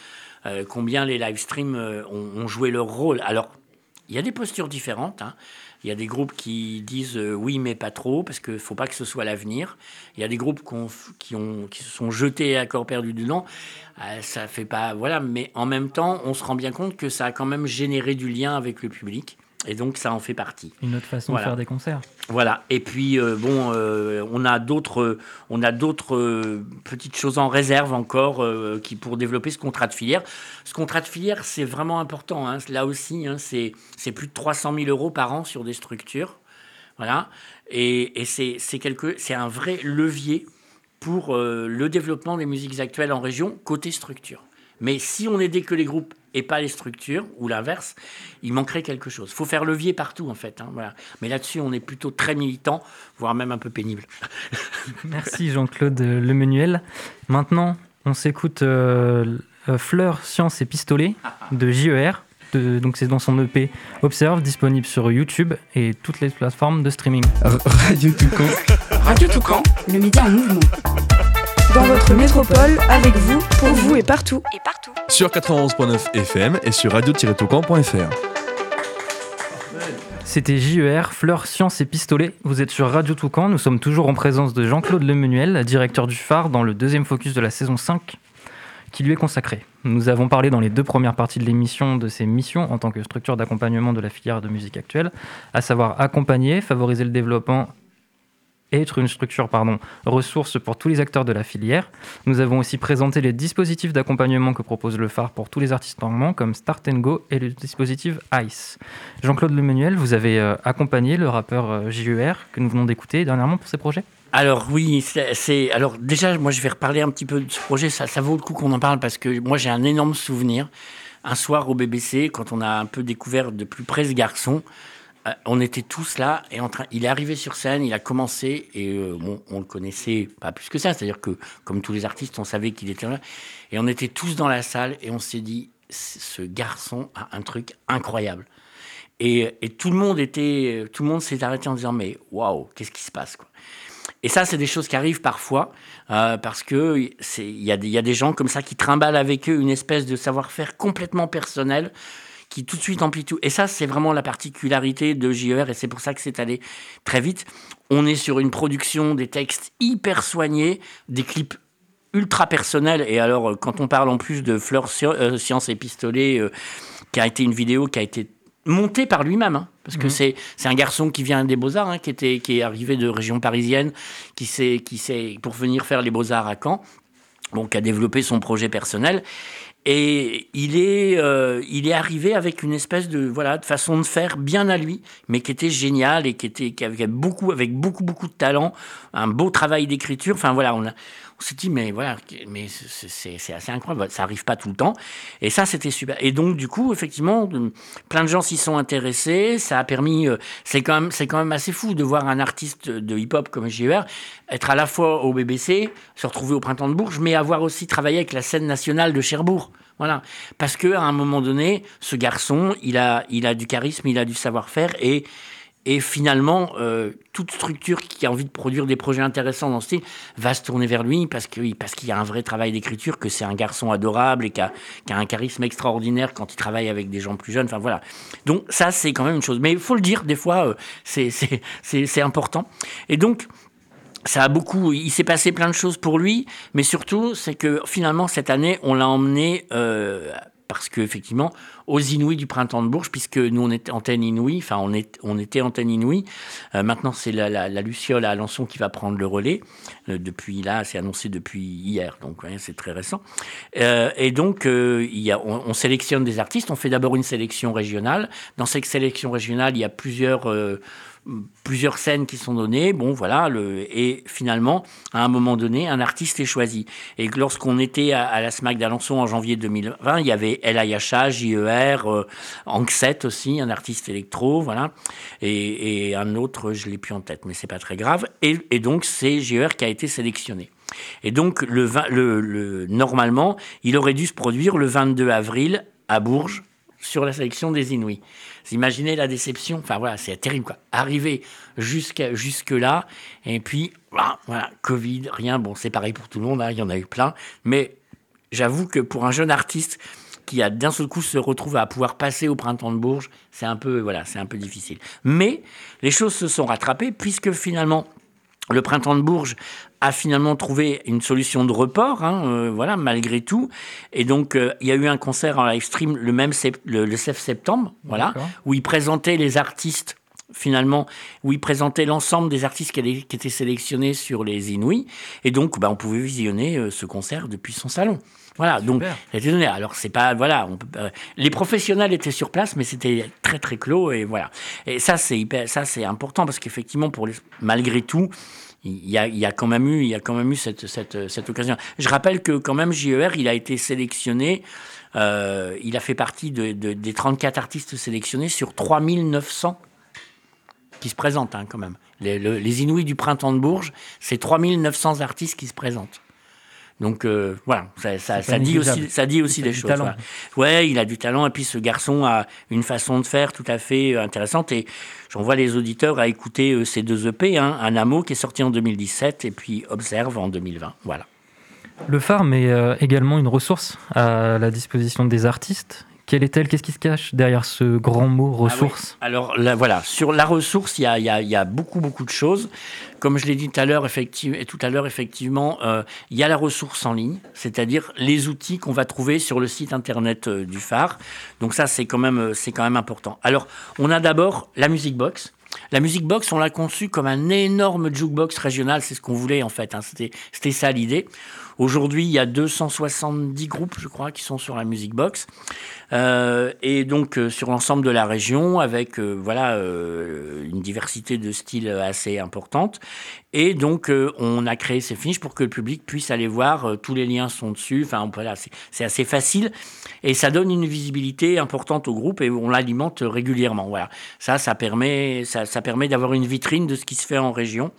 euh, combien les live streams euh, ont, joué leur rôle. Alors, il y a des postures différentes. Hein. Il y a des groupes qui disent euh, oui, mais pas trop, parce qu'il ne faut pas que ce soit l'avenir. Il y a des groupes qui, ont, qui se sont jetés à corps perdu dedans. ça fait pas. Voilà, mais en même temps, on se rend bien compte que ça a quand même généré du lien avec le public. Et donc, ça en fait partie. Une autre façon de faire des concerts. Voilà. Et puis, euh, bon, euh, on a d'autres, on a d'autres euh, petites choses en réserve encore qui pour développer ce contrat de filière. Ce contrat de filière, c'est vraiment important. Hein. Là aussi, hein, c'est, c'est plus de 300 000 euros par an sur des structures. Voilà. Et, et c'est, c'est, quelque, c'est un vrai levier pour le développement des musiques actuelles en région côté structure. Mais si on aidait que les groupes et pas les structures, ou l'inverse, il manquerait quelque chose. Il faut faire levier partout, en fait. Hein, voilà. Mais là-dessus, on est plutôt très militant, voire même un peu pénible. Merci Jean-Claude Lemenuel. Maintenant, on s'écoute euh, euh, Fleurs, Sciences et Pistolets de JER. donc c'est dans son EP Observe, disponible sur YouTube et toutes les plateformes de streaming. Radio Toucan. Radio Toucan, le média en mouvement dans votre métropole, avec vous, pour vous et partout. Et partout. Sur 91.9 FM et sur radio-toucan.fr. C'était JER, Fleurs, Sciences et Pistolets. Vous êtes sur Radio Toucan. Nous sommes toujours en présence de Jean-Claude Lemenuel, directeur du phare, dans le deuxième focus de la saison 5 qui lui est consacré. Nous avons parlé dans les deux premières parties de l'émission de ses missions en tant que structure d'accompagnement de la filière de musique actuelle, à savoir accompagner, favoriser le développement être une structure pardon, ressource pour tous les acteurs de la filière. Nous avons aussi présenté les dispositifs d'accompagnement que propose le phare pour tous les artistes normands comme Start and Go et le dispositif ICE. Jean-Claude Lemenuel, vous avez euh, accompagné le rappeur euh, JER que nous venons d'écouter dernièrement pour ces projets? Alors oui, c'est alors déjà moi je vais reparler un petit peu de ce projet, ça, ça vaut le coup qu'on en parle parce que moi j'ai un énorme souvenir. Un soir au BBC, quand on a un peu découvert de plus près ce garçon, on était tous là et en train. Il est arrivé sur scène, il a commencé et euh, on le connaissait pas plus que ça. C'est-à-dire que, comme tous les artistes, on savait qu'il était là. Et on était tous dans la salle et on s'est dit, ce garçon a un truc incroyable. Et, tout le monde était, tout le monde s'est arrêté en disant, mais waouh, qu'est-ce qui se passe. Et ça, c'est des choses qui arrivent parfois euh, parce que il y, y, a des gens comme ça qui trimballent avec eux une espèce de savoir-faire complètement personnel qui tout de suite emplit tout. Et ça, c'est vraiment la particularité de JER, et c'est pour ça que c'est allé très vite. On est sur une production des textes hyper soignés, des clips ultra personnels. Et alors, euh, quand on parle en plus de Fleur euh, Science et Pistolet, euh, qui a été une vidéo qui a été montée par lui-même, hein, parce que mhm. c'est un garçon qui vient des Beaux Arts, hein, qui était qui est arrivé de région parisienne, qui s'est qui pour venir faire les Beaux Arts à Caen, donc a développé son projet personnel et il est, euh, il est arrivé avec une espèce de, voilà, de façon de faire bien à lui, mais qui était génial et qui, était, qui avait beaucoup, avec beaucoup, beaucoup de talent, un beau travail d'écriture. Enfin voilà, on, a, on s'est dit, mais voilà, mais c'est assez incroyable, ça arrive pas tout le temps. Et ça, c'était super. Et donc, du coup, effectivement, plein de gens s'y sont intéressés. Ça a permis, euh, c'est quand même, quand même assez fou de voir un artiste de hip-hop comme JR être à la fois au BBC, se retrouver au Printemps de Bourges, mais avoir aussi travaillé avec la scène nationale de Cherbourg. Voilà. Parce que à un moment donné, ce garçon, il a, il a du charisme, il a du savoir-faire et et finalement, euh, toute structure qui a envie de produire des projets intéressants dans ce style va se tourner vers lui parce qu'il parce qu'il y a un vrai travail d'écriture, que c'est un garçon adorable et qui a, un charisme extraordinaire quand il travaille avec des gens plus jeunes. Enfin voilà. Donc ça, c'est quand même une chose. Mais il faut le dire, des fois, euh, c'est important. Et donc, ça a beaucoup. Il s'est passé plein de choses pour lui, mais surtout, c'est que finalement, cette année, on l'a emmené. Euh, parce qu'effectivement, aux Inouïs du printemps de Bourges, puisque nous on était antenne Inouï, enfin on, est, on était antenne Inouï, euh, maintenant c'est la, la, Luciole à Alençon qui va prendre le relais, euh, depuis là, c'est annoncé depuis hier, donc c'est très récent. Euh, et donc y a, on, sélectionne des artistes, on fait d'abord une sélection régionale, dans cette sélection régionale il y a plusieurs plusieurs scènes qui sont données, bon voilà, le, et finalement, à un moment donné, un artiste est choisi. Et lorsqu'on était à, la SMAC d'Alençon en janvier 2020, il y avait Ayacha, JER, euh, Anxet aussi, un artiste électro, voilà, et, un autre, je l'ai plus en tête, mais c'est pas très grave. Et, donc c'est JER qui a été sélectionné. Et donc le, le, le, normalement, il aurait dû se produire le 22 avril à Bourges sur la sélection des Inuits. Imaginez la déception Enfin voilà, c'est terrible quoi. Arriver jusque là et puis voilà, Covid, rien. Bon, c'est pareil pour tout le monde. Hein, il y en a eu plein. Mais j'avoue que pour un jeune artiste qui a d'un seul coup se retrouve à pouvoir passer au printemps de Bourges, c'est un peu voilà, c'est un peu difficile. Mais les choses se sont rattrapées puisque finalement le printemps de Bourges a finalement trouvé une solution de report, hein, euh, voilà, malgré tout. Et donc, euh, il y a eu un concert en live stream le même le, 7 septembre, voilà, où il présentait les artistes finalement, où il présentait l'ensemble des artistes qui, étaient sélectionnés sur les Inouïs. Et donc, bah, on pouvait visionner euh, ce concert depuis son salon. Voilà, donc donné. Alors c'est pas voilà, on les professionnels étaient sur place, mais c'était très très clos et voilà. Et ça c'est ça c'est important parce qu'effectivement pour malgré tout, il y, a, il y a, quand même eu, il y a quand même eu cette, cette, cette, occasion. Je rappelle que quand même JER, il a été sélectionné, euh, il a fait partie de, des 34 artistes sélectionnés sur 3900 qui se présentent hein, quand même. Les, les Inouïs du printemps de Bourges, c'est 3900 artistes qui se présentent. Donc euh, voilà, ça, ça, ça dit aussi, ça dit aussi des choses. Ouais. il a du talent et puis ce garçon a une façon de faire tout à fait euh, intéressante et j'envoie les auditeurs à écouter euh, ces deux EP, hein, un Amo qui est sorti en 2017 et puis Observe en 2020. Voilà. Le phare met également une ressource à la disposition des artistes quelle est-elle? Qu'est-ce qui se cache derrière ce grand mot ah ressource? Alors là, voilà, sur la ressource, il y a, y a, beaucoup, beaucoup de choses. Comme je l'ai dit tout à l'heure, effectivement, tout à l'heure, effectivement, euh, il y a la ressource en ligne, c'est-à-dire les outils qu'on va trouver sur le site internet euh, du phare. Donc ça, c'est quand même, c'est quand même important. Alors, on a d'abord la music box. La Music Box, on l'a conçue comme un énorme jukebox régional, c'est ce qu'on voulait en fait, hein. c'était ça l'idée. Aujourd'hui, il y a 270 groupes, je crois, qui sont sur la Music Box. Euh, et donc, euh, sur l'ensemble de la région, avec euh, voilà, une diversité de styles assez importante. Et donc, on a créé ces fiches pour que le public puisse aller voir. tous les liens sont dessus. Enfin, voilà, c'est assez facile. Et ça donne une visibilité importante au groupe et on l'alimente régulièrement. Voilà. Ça, ça permet, ça, ça permet d'avoir une vitrine de ce qui se fait en région.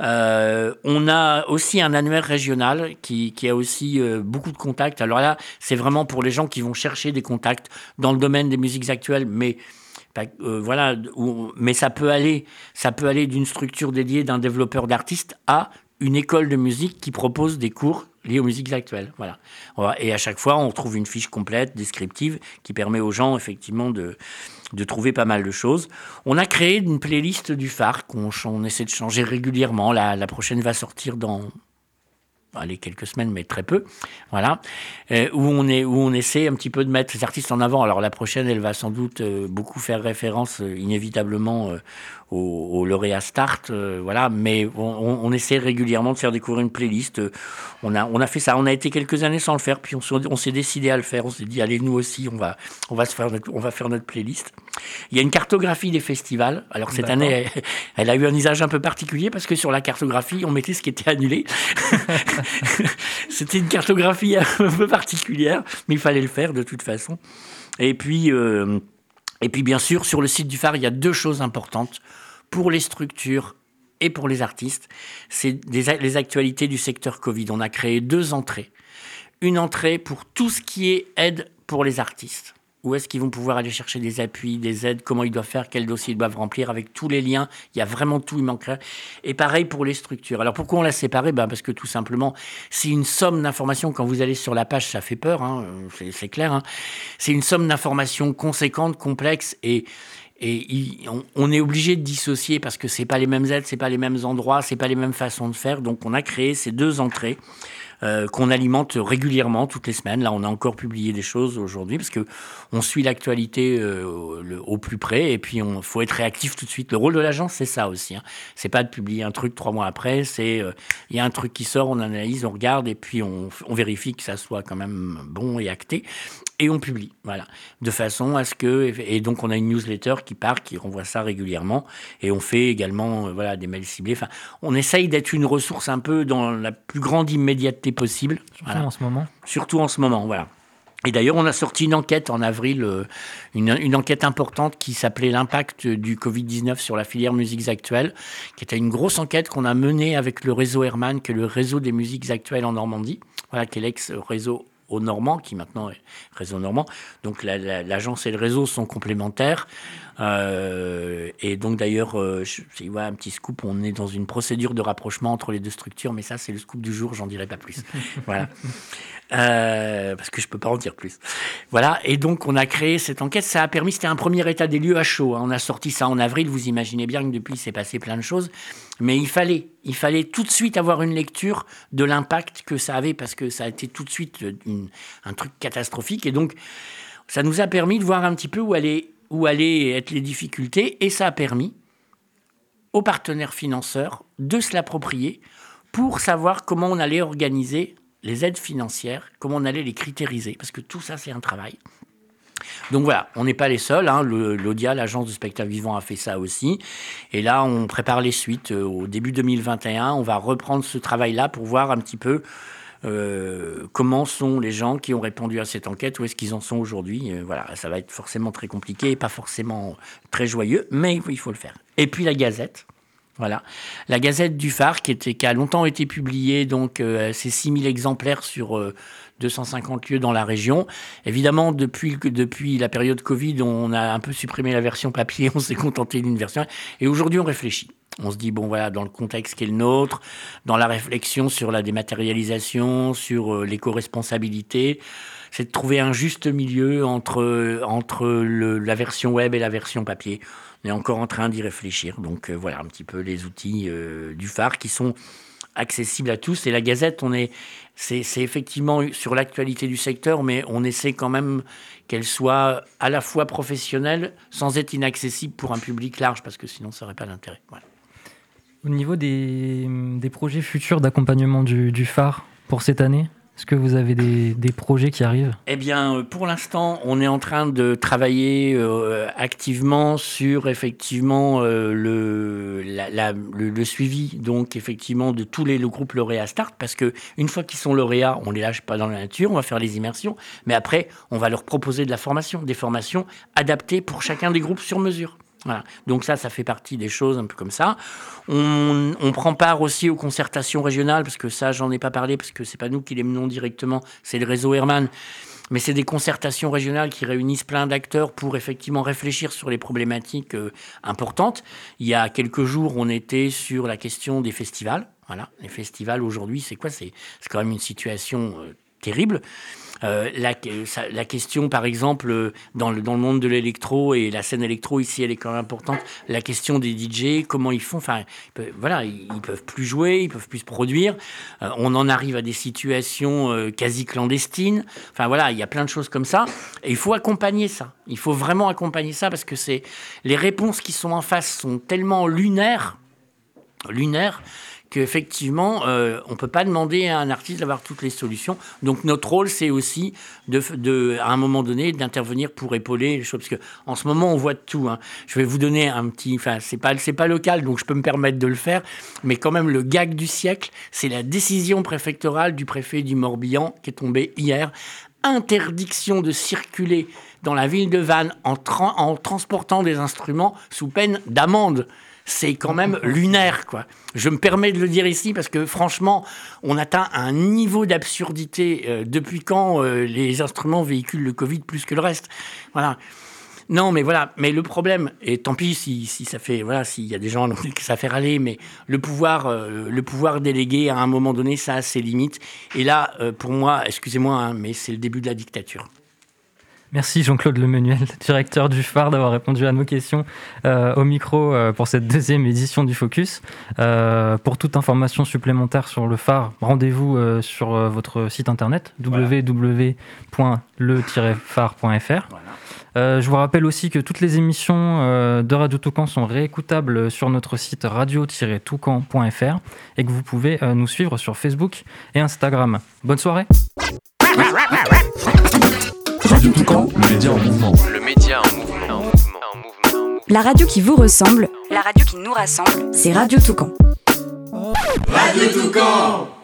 Euh, on a aussi un annuaire régional qui, a aussi euh, beaucoup de contacts. Alors là, c'est vraiment pour les gens qui vont chercher des contacts dans le domaine des musiques actuelles, mais euh, voilà, mais ça peut aller, ça peut aller d'une structure dédiée d'un développeur d'artistes à une école de musique qui propose des cours liés aux musiques actuelles. Voilà. Et à chaque fois, on trouve une fiche complète, descriptive, qui permet aux gens effectivement de, de trouver pas mal de choses. On a créé une playlist du phare qu'on on essaie de changer régulièrement. La, la prochaine va sortir dans allez, quelques semaines, mais très peu, voilà, euh, où, on est, où on essaie un petit peu de mettre les artistes en avant. Alors la prochaine, elle va sans doute euh, beaucoup faire référence euh, inévitablement au, au, lauréat Start, voilà, mais on, on, essaie régulièrement de faire découvrir une playlist. On a, on a fait ça, on a été quelques années sans le faire, puis on, s'est décidé à le faire. On s'est dit, allez, nous aussi, on va, on va, se faire notre, on va faire notre playlist. Il y a une cartographie des festivals. Alors cette année, elle, elle, a eu un usage un peu particulier parce que sur la cartographie, on mettait ce qui était annulé. C'était une cartographie un peu particulière, mais il fallait le faire de toute façon. Et puis, euh, et puis bien sûr, sur le site du phare, il y a deux choses importantes pour les structures et pour les artistes. C'est les actualités du secteur Covid. On a créé deux entrées. Une entrée pour tout ce qui est aide pour les artistes où est-ce qu'ils vont pouvoir aller chercher des appuis, des aides, comment ils doivent faire, quels dossiers ils doivent remplir, avec tous les liens. Il y a vraiment tout, il manquerait. Et pareil pour les structures. Alors pourquoi on l'a séparé? Ben Parce que tout simplement, c'est une somme d'informations. Quand vous allez sur la page, ça fait peur, hein, c'est clair. Hein. C'est une somme d'informations conséquente, complexe et et on, est obligé de dissocier parce que c'est pas les mêmes aides, c'est pas les mêmes endroits, c'est pas les mêmes façons de faire. Donc on a créé ces deux entrées euh, qu'on alimente régulièrement toutes les semaines. Là, on a encore publié des choses aujourd'hui parce que on suit l'actualité euh, au plus près et puis on faut être réactif tout de suite. Le rôle de l'agence, c'est ça aussi. Hein. C'est pas de publier un truc trois mois après. C'est euh, il y a un truc qui sort, on analyse, on regarde et puis on vérifie que ça soit quand même bon et acté et on publie. Voilà, de façon à ce que et donc on a une newsletter qui part, qui renvoie ça régulièrement et on fait également euh, voilà des mails ciblés. Enfin, on essaye d'être une ressource un peu dans la plus grande immédiateté possible. Voilà en ce moment. surtout en ce moment, voilà. Et d'ailleurs, on a sorti une enquête en avril, euh, une, une enquête importante qui s'appelait l'impact du Covid-19 sur la filière musiques actuelles, qui était une grosse enquête qu'on a menée avec le réseau Herman, qui est le réseau des musiques actuelles en Normandie, voilà, qui est l'ex-réseau au Normand, qui maintenant est réseau Normand. Donc la- la- l'agence et le réseau sont complémentaires. Euh, et donc d'ailleurs, euh, je vois un petit scoop, on est dans une procédure de rapprochement entre les deux structures, mais ça c'est le scoop du jour, j'en dirai pas plus. voilà. Euh, parce que je peux pas en dire plus. Voilà, et donc on a créé cette enquête, ça a permis, c'était un premier état des lieux à chaud, hein. on a sorti ça en avril, vous imaginez bien que depuis il s'est passé plein de choses, mais il fallait, il fallait tout de suite avoir une lecture de l'impact que ça avait, parce que ça a été tout de suite une- un truc catastrophique, et donc ça nous a permis de voir un petit peu où allaient, où allaient être les difficultés, et ça a permis aux partenaires financeurs de se l'approprier pour savoir comment on allait organiser les aides financières, comment on allait les critériser, parce que tout ça, c'est un travail. Donc voilà, on n'est pas les seuls. Hein. L'ODIA, l'agence de spectacle vivant, a fait ça aussi. Et là, on prépare les suites. Euh, Au début 2021, on va reprendre ce travail-là pour voir un petit peu euh, comment sont les gens qui ont répondu à cette enquête, où est-ce qu'ils en sont aujourd'hui. Euh, voilà, ça va être forcément très compliqué, pas forcément très joyeux, mais il faut le faire. Et puis la Gazette. Voilà. La Gazette du Phare, qui, a longtemps été publiée, donc euh, c'est 6000 exemplaires sur euh, 250 lieux dans la région. Évidemment, depuis, la période Covid, on a un peu supprimé la version papier, on s'est contenté d'une version. Et aujourd'hui, on réfléchit. On se dit, bon voilà, dans le contexte qui est le nôtre, dans la réflexion sur la dématérialisation, sur euh, l'éco-responsabilité, c'est de trouver un juste milieu entre, le- la version web et la version papier. On est encore en train d'y réfléchir. Donc euh, voilà un petit peu les outils euh, du phare qui sont accessibles à tous. Et la Gazette, on est, c'est, effectivement sur l'actualité du secteur, mais on essaie quand même qu'elle soit à la fois professionnelle sans être inaccessible pour un public large, parce que sinon ça n'aurait pas d'intérêt. Au niveau des, des projets futurs d'accompagnement du phare pour cette année, est-ce que vous avez des, projets qui arrivent? Eh bien, euh, pour l'instant, on est en train de travailler euh, activement sur effectivement euh, le, suivi donc effectivement de tous les le groupe lauréat Start parce que une fois qu'ils sont lauréats, on les lâche pas dans la nature, on va faire les immersions, mais après on va leur proposer de la formation, des formations adaptées pour chacun des groupes sur mesure. Donc ça, ça fait partie des choses un peu comme ça. On, prend part aussi aux concertations régionales, parce que ça, j'en ai pas parlé, parce que c'est pas nous qui les menons directement, c'est le réseau Herman. Mais c'est des concertations régionales qui réunissent plein d'acteurs pour effectivement réfléchir sur les problématiques euh, importantes. Il y a quelques jours, on était sur la question des festivals. Voilà, les festivals aujourd'hui, c'est quoi? C'est c'est quand même une situation euh, terrible. Euh, la, question, par exemple, dans le, dans le monde de l'électro et la scène électro ici, elle est quand même importante. La question des DJ, comment ils font Enfin, voilà, ils peuvent plus jouer, ils peuvent plus se produire. Euh, on en arrive à des situations euh, quasi clandestines. Enfin voilà, il y a plein de choses comme ça. Et il faut accompagner ça. Il faut vraiment accompagner ça parce que c'est les réponses qui sont en face sont tellement lunaires, lunaires qu'effectivement, euh, on ne peut pas demander à un artiste d'avoir toutes les solutions. Donc notre rôle, c'est aussi, de, à un moment donné, d'intervenir pour épauler les choses. Parce qu'en ce moment, on voit tout. hein. Je vais vous donner un petit... Enfin, c'est pas, c'est pas local, donc je peux me permettre de le faire. Mais quand même, le gag du siècle, c'est la décision préfectorale du préfet du Morbihan qui est tombée hier. Interdiction de circuler dans la ville de Vannes en transportant des instruments sous peine d'amende c'est quand même lunaire, quoi. Je me permets de le dire ici parce que franchement, on atteint un niveau d'absurdité euh, depuis quand euh, les instruments véhiculent le Covid plus que le reste. Voilà. Non, mais voilà. Mais le problème, et tant pis si, ça fait, voilà, s'il y a des gens que ça fait râler, mais le pouvoir, euh, le pouvoir délégué à un moment donné, ça a ses limites. Et là, pour moi, excusez-moi, hein, mais c'est le début de la dictature. Merci Jean-Claude Lemenuel, directeur du phare, d'avoir répondu à nos questions euh, au micro euh, pour cette deuxième édition du Focus. Euh, pour toute information supplémentaire sur le phare, rendez-vous euh, sur euh, votre site internet www.le-phare.fr. Euh, je vous rappelle aussi que toutes les émissions euh, de Radio Toucan sont réécoutables sur notre site radio-toucan.fr et que vous pouvez euh, nous suivre sur Facebook et Instagram. Bonne soirée Radio Toucan, le média en mouvement. Le média en mouvement. En mouvement. En mouvement. La radio qui vous ressemble, la radio qui nous rassemble, c'est Radio Toucan. Radio Toucan